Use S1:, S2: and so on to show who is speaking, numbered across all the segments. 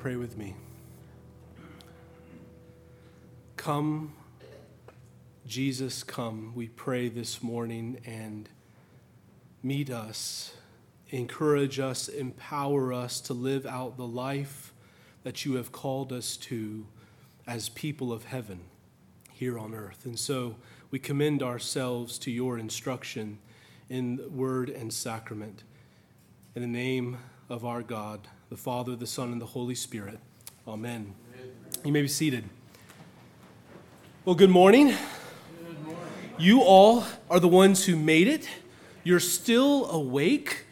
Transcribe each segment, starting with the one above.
S1: Pray with me. Come, Jesus, come. We pray this morning and meet us, encourage us, empower us to live out the life that you have called us to as people of heaven here on earth. And so we commend ourselves to your instruction in word and sacrament. In the name of our God, the Father, the Son, and the Holy Spirit. Amen. Amen. You may be seated. Well, good morning. good morning. You all are the ones who made it. You're still awake.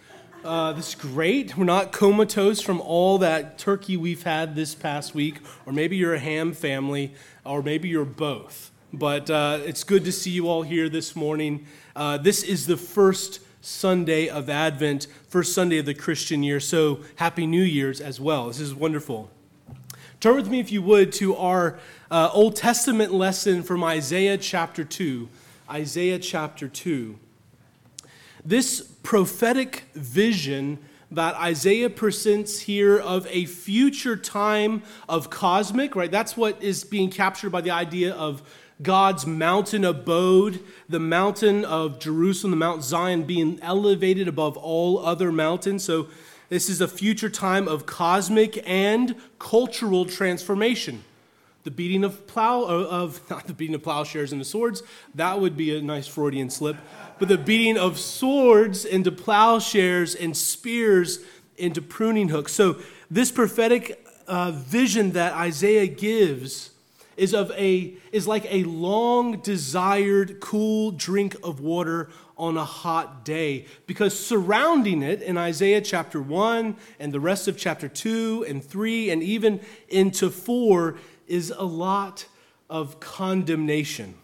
S1: Uh, this is great. We're not comatose from all that turkey we've had this past week, or maybe you're a ham family, or maybe you're both. But uh, it's good to see you all here this morning. Uh, this is the first Sunday of Advent, first Sunday of the Christian year. So happy New Year's as well. This is wonderful. Turn with me, if you would, to our uh, Old Testament lesson from Isaiah chapter 2. Isaiah chapter 2. This prophetic vision that Isaiah presents here of a future time of cosmic, right? That's what is being captured by the idea of God's mountain abode, the mountain of Jerusalem, the Mount Zion being elevated above all other mountains. So, this is a future time of cosmic and cultural transformation. The beating of plow, of not the beating of plowshares into swords, that would be a nice Freudian slip, but the beating of swords into plowshares and spears into pruning hooks. So, this prophetic uh, vision that Isaiah gives is of a is like a long desired cool drink of water on a hot day because surrounding it in Isaiah chapter 1 and the rest of chapter 2 and 3 and even into 4 is a lot of condemnation.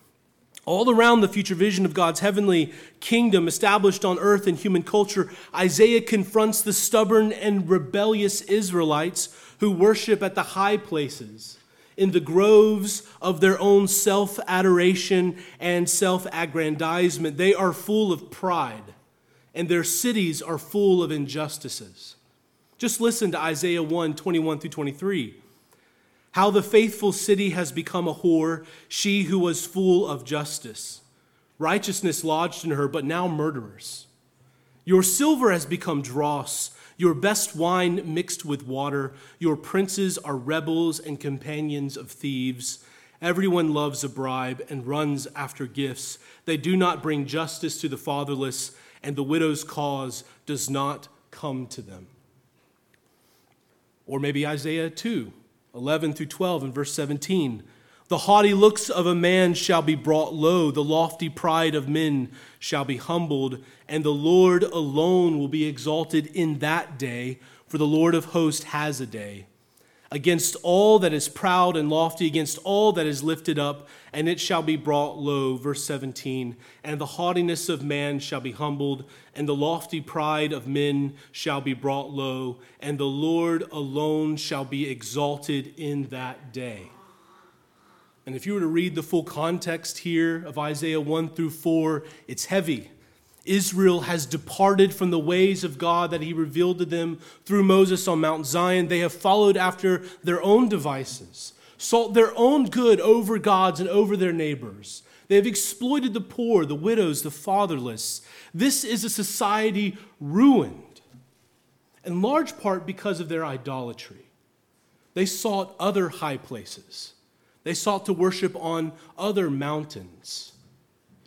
S1: All around the future vision of God's heavenly kingdom established on earth in human culture, Isaiah confronts the stubborn and rebellious Israelites who worship at the high places in the groves of their own self adoration and self aggrandizement. They are full of pride, and their cities are full of injustices. Just listen to Isaiah 1 21 through 23. How the faithful city has become a whore, she who was full of justice. Righteousness lodged in her, but now murderers. Your silver has become dross your best wine mixed with water. Your princes are rebels and companions of thieves. Everyone loves a bribe and runs after gifts. They do not bring justice to the fatherless, and the widow's cause does not come to them. Or maybe Isaiah 2, 11 through 12, and verse 17. The haughty looks of a man shall be brought low, the lofty pride of men shall be humbled, and the Lord alone will be exalted in that day, for the Lord of hosts has a day. Against all that is proud and lofty, against all that is lifted up, and it shall be brought low. Verse 17. And the haughtiness of man shall be humbled, and the lofty pride of men shall be brought low, and the Lord alone shall be exalted in that day. And if you were to read the full context here of Isaiah 1 through 4, it's heavy. Israel has departed from the ways of God that he revealed to them through Moses on Mount Zion. They have followed after their own devices, sought their own good over God's and over their neighbors. They have exploited the poor, the widows, the fatherless. This is a society ruined, in large part because of their idolatry. They sought other high places they sought to worship on other mountains.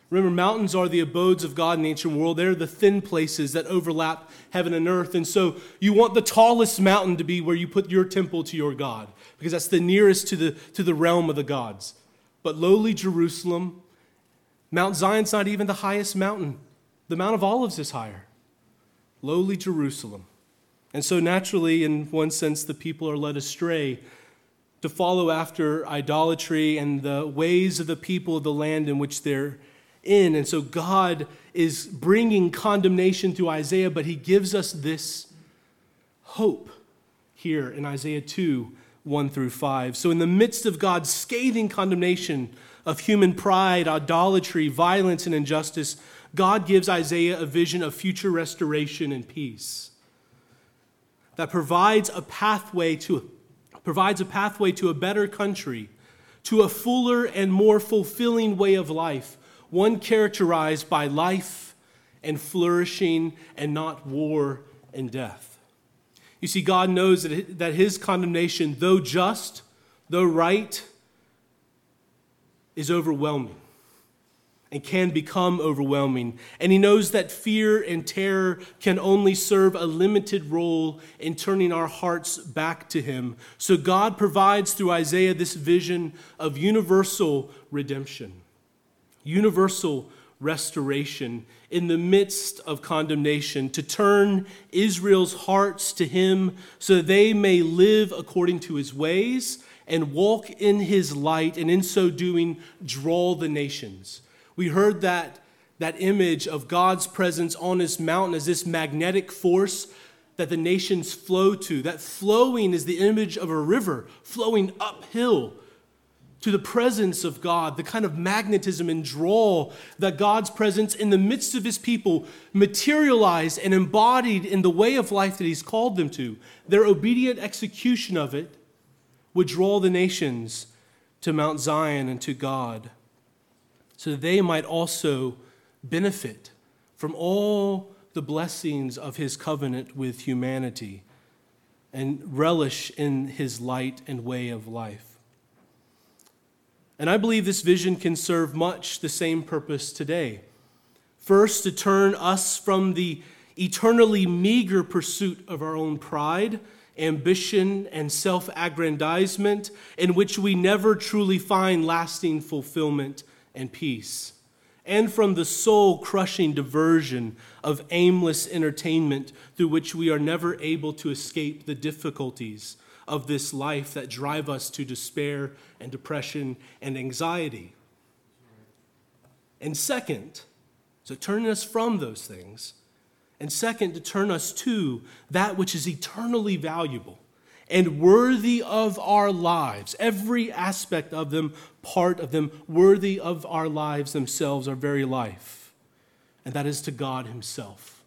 S1: Remember, mountains are the abodes of God in the ancient world. They're the thin places that overlap heaven and earth. And so you want the tallest mountain to be where you put your temple to your God, because that's the nearest to the, to the realm of the gods. But lowly Jerusalem, Mount Zion's not even the highest mountain. The Mount of Olives is higher. Lowly Jerusalem. And so, naturally, in one sense, the people are led astray to follow after idolatry and the ways of the people of the land in which they're in. And so God is bringing condemnation to Isaiah, but he gives us this hope here in Isaiah 2 1 through 5. So, in the midst of God's scathing condemnation of human pride, idolatry, violence, and injustice, God gives Isaiah a vision of future restoration and peace that provides a pathway to provides a pathway to a better country, to a fuller and more fulfilling way of life, one characterized by life and flourishing and not war and death. You see, God knows that, his condemnation, though just, though right, is overwhelming and can become overwhelming. And he knows that fear and terror can only serve a limited role in turning our hearts back to him. So God provides through Isaiah this vision of universal redemption, universal restoration in the midst of condemnation, to turn Israel's hearts to him so they may live according to his ways and walk in his light, and in so doing, draw the nations we heard that, that image of God's presence on this mountain as this magnetic force that the nations flow to. That flowing is the image of a river flowing uphill to the presence of God, the kind of magnetism and draw that God's presence in the midst of his people materialized and embodied in the way of life that he's called them to. Their obedient execution of it would draw the nations to Mount Zion and to God so that they might also benefit from all the blessings of his covenant with humanity and relish in his light and way of life. And I believe this vision can serve much the same purpose today. First, to turn us from the eternally meager pursuit of our own pride, ambition, and self aggrandizement, in which we never truly find lasting fulfillment and peace, and from the soul crushing diversion of aimless entertainment through which we are never able to escape the difficulties of this life that drive us to despair and depression and anxiety. And second, so turning us from those things, and second, to turn us to that which is eternally valuable and worthy of our lives, every aspect of them, part of them, worthy of our lives themselves, our very life. And that is to God Himself.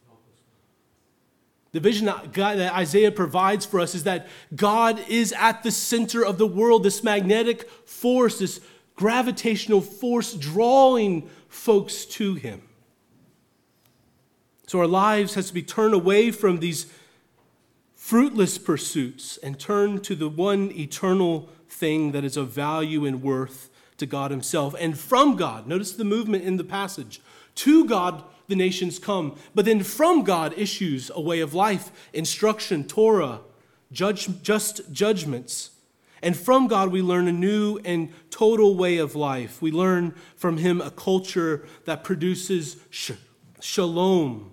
S1: The vision that, Isaiah provides for us is that God is at the center of the world, this magnetic force, this gravitational force drawing folks to Him. So our lives has to be turned away from these fruitless pursuits and turn to the one eternal thing that is of value and worth to God Himself. And from God, notice the movement in the passage. To God, the nations come, but then from God issues a way of life, instruction, Torah, judge, just judgments. And from God, we learn a new and total way of life. We learn from Him a culture that produces sh- shalom,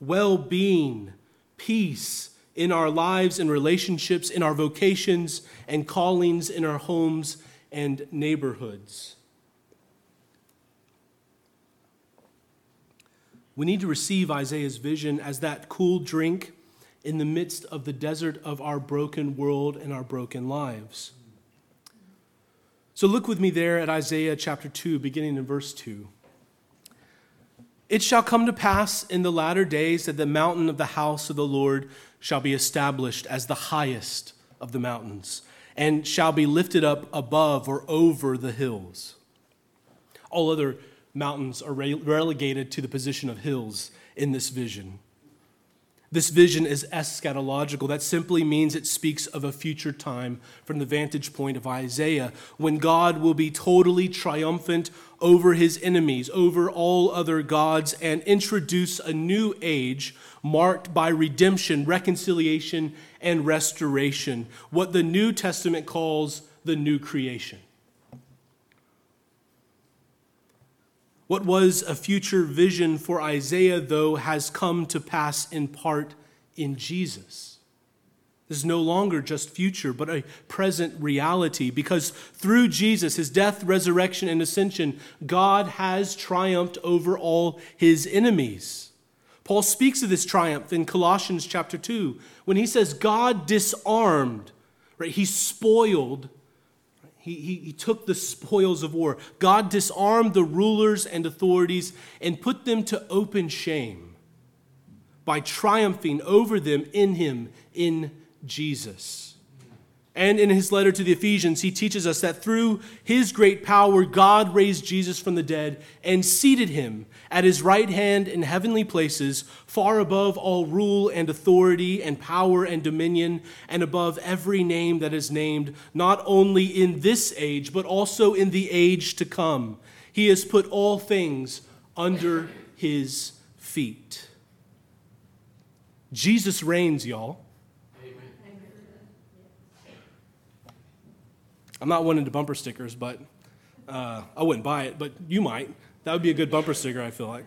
S1: well being, peace, in our lives and relationships, in our vocations and callings, in our homes and neighborhoods. We need to receive Isaiah's vision as that cool drink in the midst of the desert of our broken world and our broken lives. So look with me there at Isaiah chapter 2, beginning in verse 2. It shall come to pass in the latter days that the mountain of the house of the Lord shall be established as the highest of the mountains, and shall be lifted up above or over the hills. All other mountains are relegated to the position of hills in this vision. This vision is eschatological. That simply means it speaks of a future time from the vantage point of Isaiah when God will be totally triumphant over his enemies, over all other gods, and introduce a new age marked by redemption, reconciliation, and restoration, what the New Testament calls the new creation. What was a future vision for Isaiah, though, has come to pass in part in Jesus. This is no longer just future, but a present reality because through Jesus, his death, resurrection, and ascension, God has triumphed over all his enemies. Paul speaks of this triumph in Colossians chapter 2 when he says, God disarmed, right? He spoiled he, he, he, took the spoils of war. God disarmed the rulers and authorities and put them to open shame by triumphing over them in Him, in Jesus. And in his letter to the Ephesians, he teaches us that through his great power, God raised Jesus from the dead and seated him at his right hand in heavenly places, far above all rule and authority and power and dominion, and above every name that is named, not only in this age, but also in the age to come. He has put all things under his feet. Jesus reigns, y'all. I'm not one into bumper stickers, but uh, I wouldn't buy it, but you might. That would be a good bumper sticker, I feel like.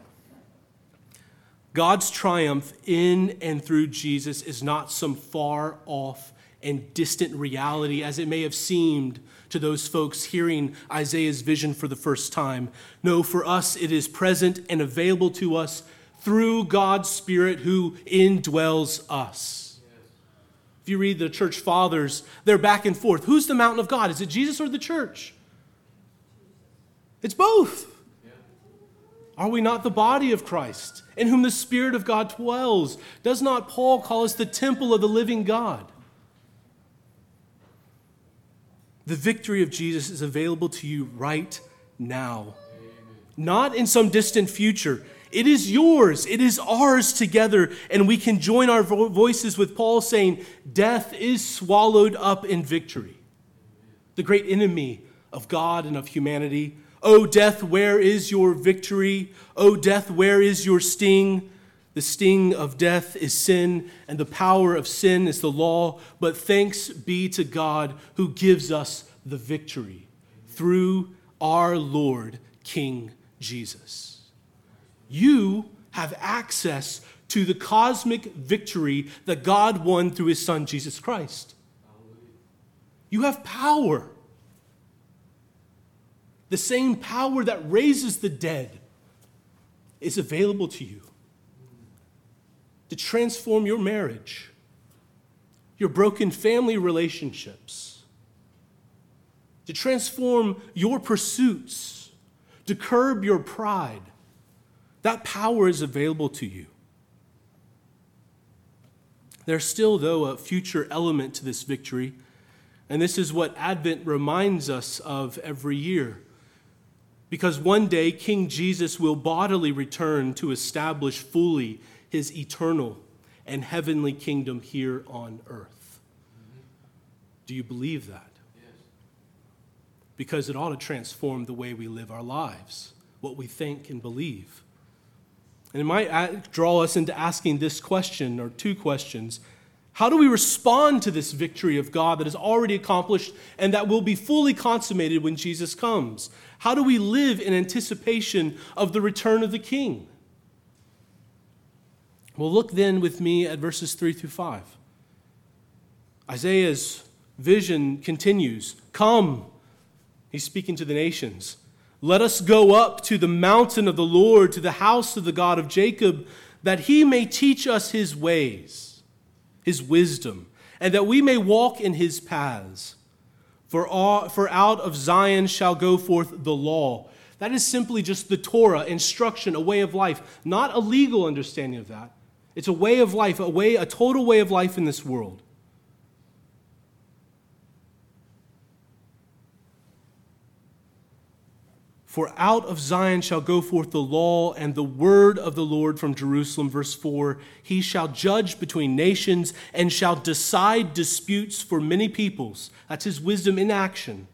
S1: God's triumph in and through Jesus is not some far off and distant reality as it may have seemed to those folks hearing Isaiah's vision for the first time. No, for us, it is present and available to us through God's Spirit who indwells us you read the church fathers, they're back and forth. Who's the mountain of God? Is it Jesus or the church? It's both. Are we not the body of Christ, in whom the Spirit of God dwells? Does not Paul call us the temple of the living God? The victory of Jesus is available to you right now, Amen. not in some distant future. It is yours, it is ours together, and we can join our voices with Paul saying, Death is swallowed up in victory. The great enemy of God and of humanity. Oh, death, where is your victory? Oh, death, where is your sting? The sting of death is sin, and the power of sin is the law. But thanks be to God who gives us the victory through our Lord, King Jesus you have access to the cosmic victory that God won through his son, Jesus Christ. You have power. The same power that raises the dead is available to you to transform your marriage, your broken family relationships, to transform your pursuits, to curb your pride that power is available to you. There's still, though, a future element to this victory, and this is what Advent reminds us of every year. Because one day King Jesus will bodily return to establish fully his eternal and heavenly kingdom here on earth. Do you believe that? Yes. Because it ought to transform the way we live our lives, what we think and believe. And it might draw us into asking this question or two questions. How do we respond to this victory of God that is already accomplished and that will be fully consummated when Jesus comes? How do we live in anticipation of the return of the King? Well, look then with me at verses 3 through 5. Isaiah's vision continues Come, he's speaking to the nations. Let us go up to the mountain of the Lord, to the house of the God of Jacob, that he may teach us his ways, his wisdom, and that we may walk in his paths. For, all, for out of Zion shall go forth the law. That is simply just the Torah, instruction, a way of life, not a legal understanding of that. It's a way of life, a way, a total way of life in this world. For out of Zion shall go forth the law and the word of the Lord from Jerusalem. Verse 4 He shall judge between nations and shall decide disputes for many peoples. That's his wisdom in action.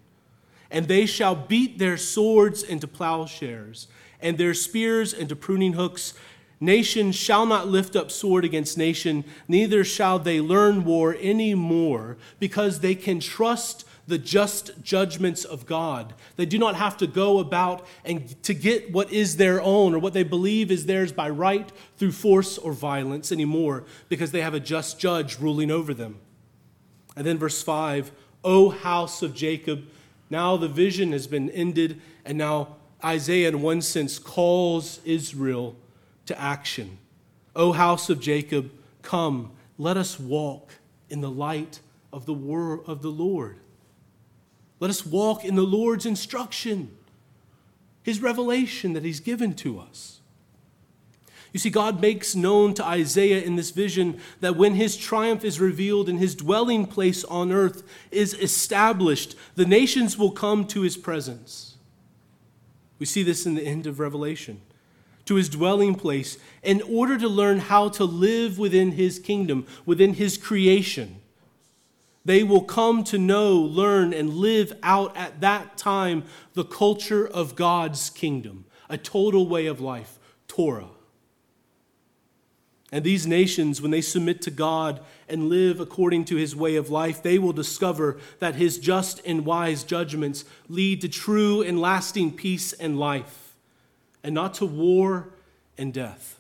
S1: And they shall beat their swords into plowshares and their spears into pruning hooks. Nation shall not lift up sword against nation, neither shall they learn war any more, because they can trust the just judgments of God. They do not have to go about and to get what is their own or what they believe is theirs by right through force or violence anymore because they have a just judge ruling over them. And then verse 5 O house of Jacob, now the vision has been ended, and now Isaiah, in one sense, calls Israel to action. O house of Jacob, come, let us walk in the light of the word of the Lord. Let us walk in the Lord's instruction, His revelation that He's given to us. You see, God makes known to Isaiah in this vision that when his triumph is revealed and his dwelling place on earth is established, the nations will come to his presence. We see this in the end of Revelation. To his dwelling place in order to learn how to live within his kingdom, within his creation. They will come to know, learn, and live out at that time the culture of God's kingdom, a total way of life, Torah. And these nations, when they submit to God and live according to his way of life, they will discover that his just and wise judgments lead to true and lasting peace and life, and not to war and death.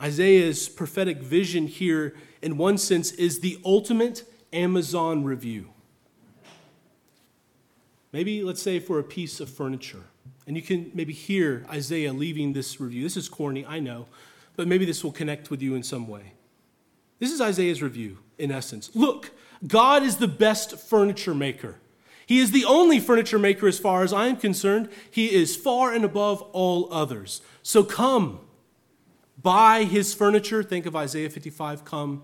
S1: Isaiah's prophetic vision here, in one sense, is the ultimate Amazon review. Maybe, let's say, for a piece of furniture. And you can maybe hear Isaiah leaving this review. This is corny, I know, but maybe this will connect with you in some way. This is Isaiah's review, in essence. Look, God is the best furniture maker. He is the only furniture maker as far as I am concerned. He is far and above all others. So come, buy his furniture. Think of Isaiah 55 come,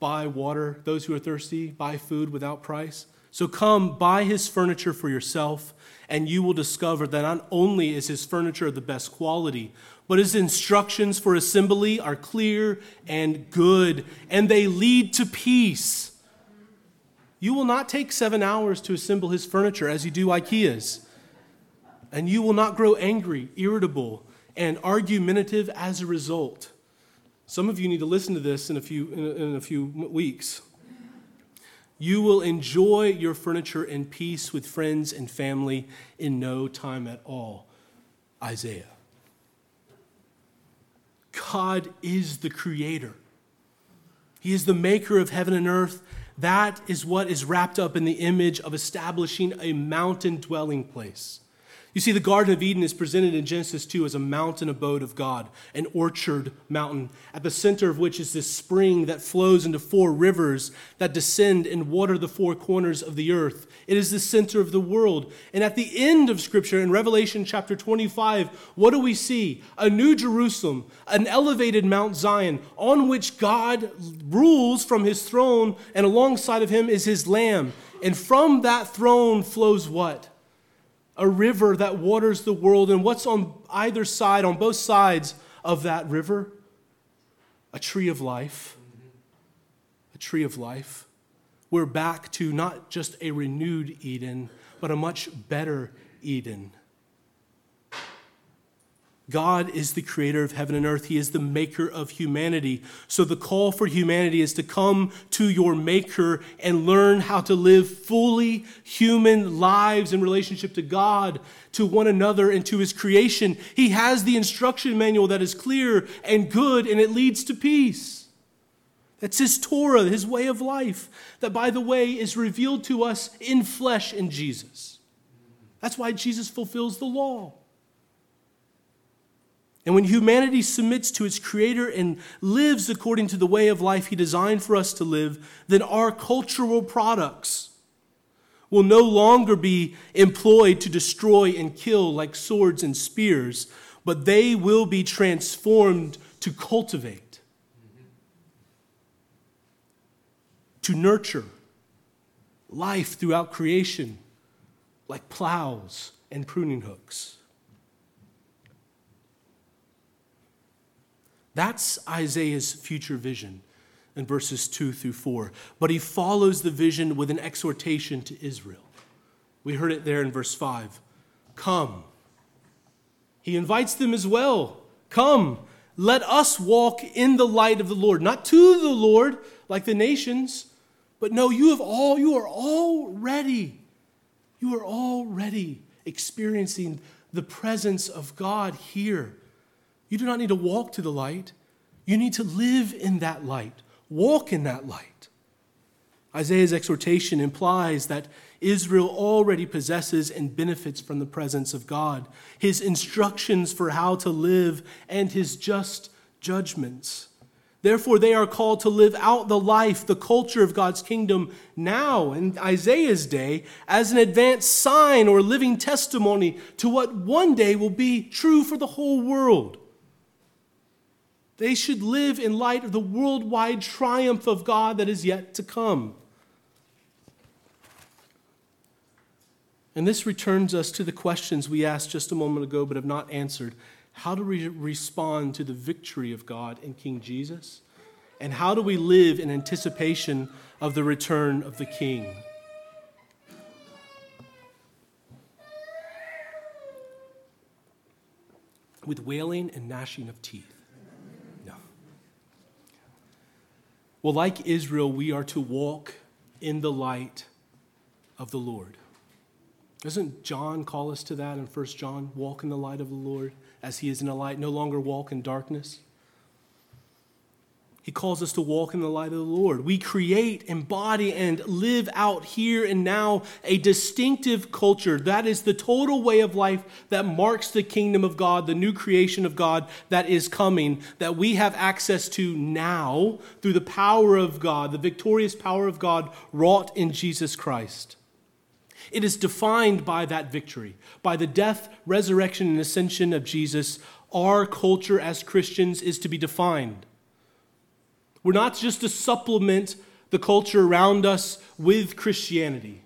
S1: buy water, those who are thirsty, buy food without price. So come, buy his furniture for yourself and you will discover that not only is his furniture of the best quality, but his instructions for assembly are clear and good, and they lead to peace. You will not take seven hours to assemble his furniture as you do IKEA's, and you will not grow angry, irritable, and argumentative as a result. Some of you need to listen to this in a few, in a, few weeks. You will enjoy your furniture in peace with friends and family in no time at all. Isaiah. God is the creator. He is the maker of heaven and earth. That is what is wrapped up in the image of establishing a mountain dwelling place. You see, the Garden of Eden is presented in Genesis 2 as a mountain abode of God, an orchard mountain, at the center of which is this spring that flows into four rivers that descend and water the four corners of the earth. It is the center of the world. And at the end of Scripture, in Revelation chapter 25, what do we see? A new Jerusalem, an elevated Mount Zion, on which God rules from his throne, and alongside of him is his Lamb. And from that throne flows what? A river that waters the world. And what's on either side, on both sides of that river? A tree of life. A tree of life. We're back to not just a renewed Eden, but a much better Eden. God is the creator of heaven and earth. He is the maker of humanity. So the call for humanity is to come to your maker and learn how to live fully human lives in relationship to God, to one another, and to his creation. He has the instruction manual that is clear and good, and it leads to peace. That's his Torah, his way of life, that, by the way, is revealed to us in flesh in Jesus. That's why Jesus fulfills the law. And when humanity submits to its creator and lives according to the way of life he designed for us to live, then our cultural products will no longer be employed to destroy and kill like swords and spears, but they will be transformed to cultivate, to nurture life throughout creation like plows and pruning hooks. That's Isaiah's future vision in verses 2 through 4. But he follows the vision with an exhortation to Israel. We heard it there in verse 5. Come. He invites them as well. Come, let us walk in the light of the Lord, not to the Lord like the nations, but no, you have all you are already you are already experiencing the presence of God here you do not need to walk to the light. You need to live in that light, walk in that light. Isaiah's exhortation implies that Israel already possesses and benefits from the presence of God, his instructions for how to live, and his just judgments. Therefore, they are called to live out the life, the culture of God's kingdom now, in Isaiah's day, as an advanced sign or living testimony to what one day will be true for the whole world. They should live in light of the worldwide triumph of God that is yet to come. And this returns us to the questions we asked just a moment ago but have not answered. How do we respond to the victory of God in King Jesus? And how do we live in anticipation of the return of the King? With wailing and gnashing of teeth. Well, like Israel, we are to walk in the light of the Lord. Doesn't John call us to that in 1 John? Walk in the light of the Lord as he is in the light, no longer walk in darkness. He calls us to walk in the light of the Lord. We create, embody, and live out here and now a distinctive culture. That is the total way of life that marks the kingdom of God, the new creation of God that is coming, that we have access to now through the power of God, the victorious power of God wrought in Jesus Christ. It is defined by that victory, by the death, resurrection, and ascension of Jesus. Our culture as Christians is to be defined. We're not just to supplement the culture around us with Christianity.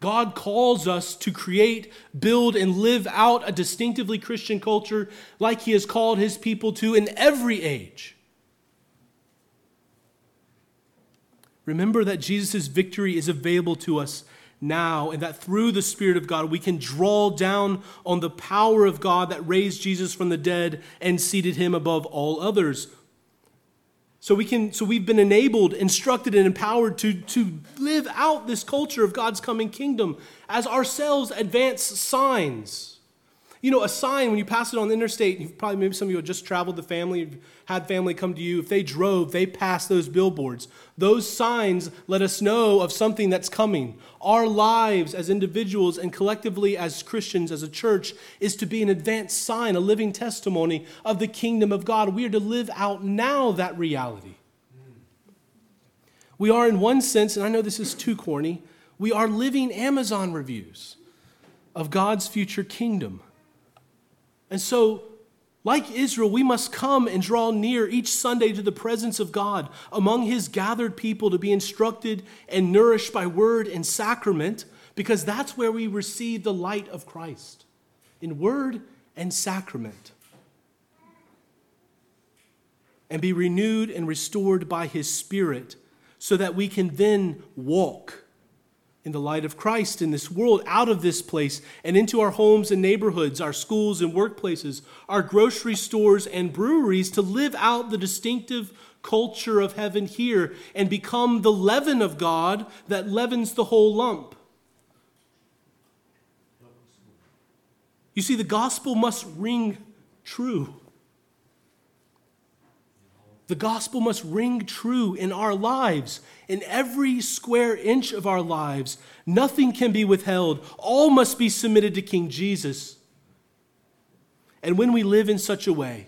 S1: God calls us to create, build, and live out a distinctively Christian culture like He has called His people to in every age. Remember that Jesus' victory is available to us now, and that through the Spirit of God, we can draw down on the power of God that raised Jesus from the dead and seated him above all others. So we can, so we've been enabled, instructed, and empowered to, to live out this culture of God's coming kingdom as ourselves advance signs you know, a sign when you pass it on the interstate, you've probably maybe some of you have just traveled the family, had family come to you. If they drove, they passed those billboards. Those signs let us know of something that's coming. Our lives as individuals and collectively as Christians, as a church, is to be an advanced sign, a living testimony of the kingdom of God. We are to live out now that reality. We are, in one sense, and I know this is too corny, we are living Amazon reviews of God's future kingdom. And so, like Israel, we must come and draw near each Sunday to the presence of God among his gathered people to be instructed and nourished by word and sacrament, because that's where we receive the light of Christ in word and sacrament. And be renewed and restored by his Spirit so that we can then walk in the light of Christ in this world, out of this place, and into our homes and neighborhoods, our schools and workplaces, our grocery stores and breweries to live out the distinctive culture of heaven here and become the leaven of God that leavens the whole lump. You see, the gospel must ring true. The gospel must ring true in our lives, in every square inch of our lives. Nothing can be withheld. All must be submitted to King Jesus. And when we live in such a way,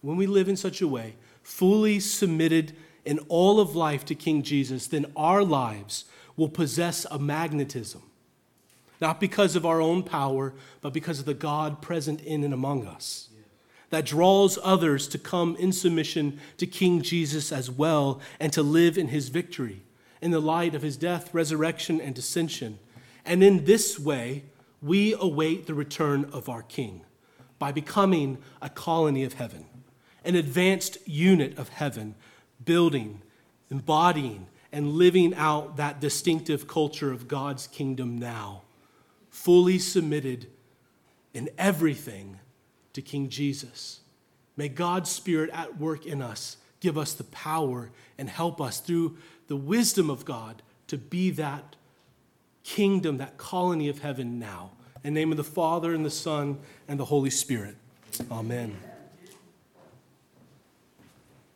S1: when we live in such a way, fully submitted in all of life to King Jesus, then our lives will possess a magnetism, not because of our own power, but because of the God present in and among us that draws others to come in submission to King Jesus as well and to live in his victory in the light of his death, resurrection, and ascension. And in this way, we await the return of our King by becoming a colony of heaven, an advanced unit of heaven, building, embodying, and living out that distinctive culture of God's kingdom now, fully submitted in everything to King Jesus. May God's Spirit at work in us give us the power and help us through the wisdom of God to be that kingdom, that colony of heaven now. In the name of the Father, and the Son, and the Holy Spirit. Amen.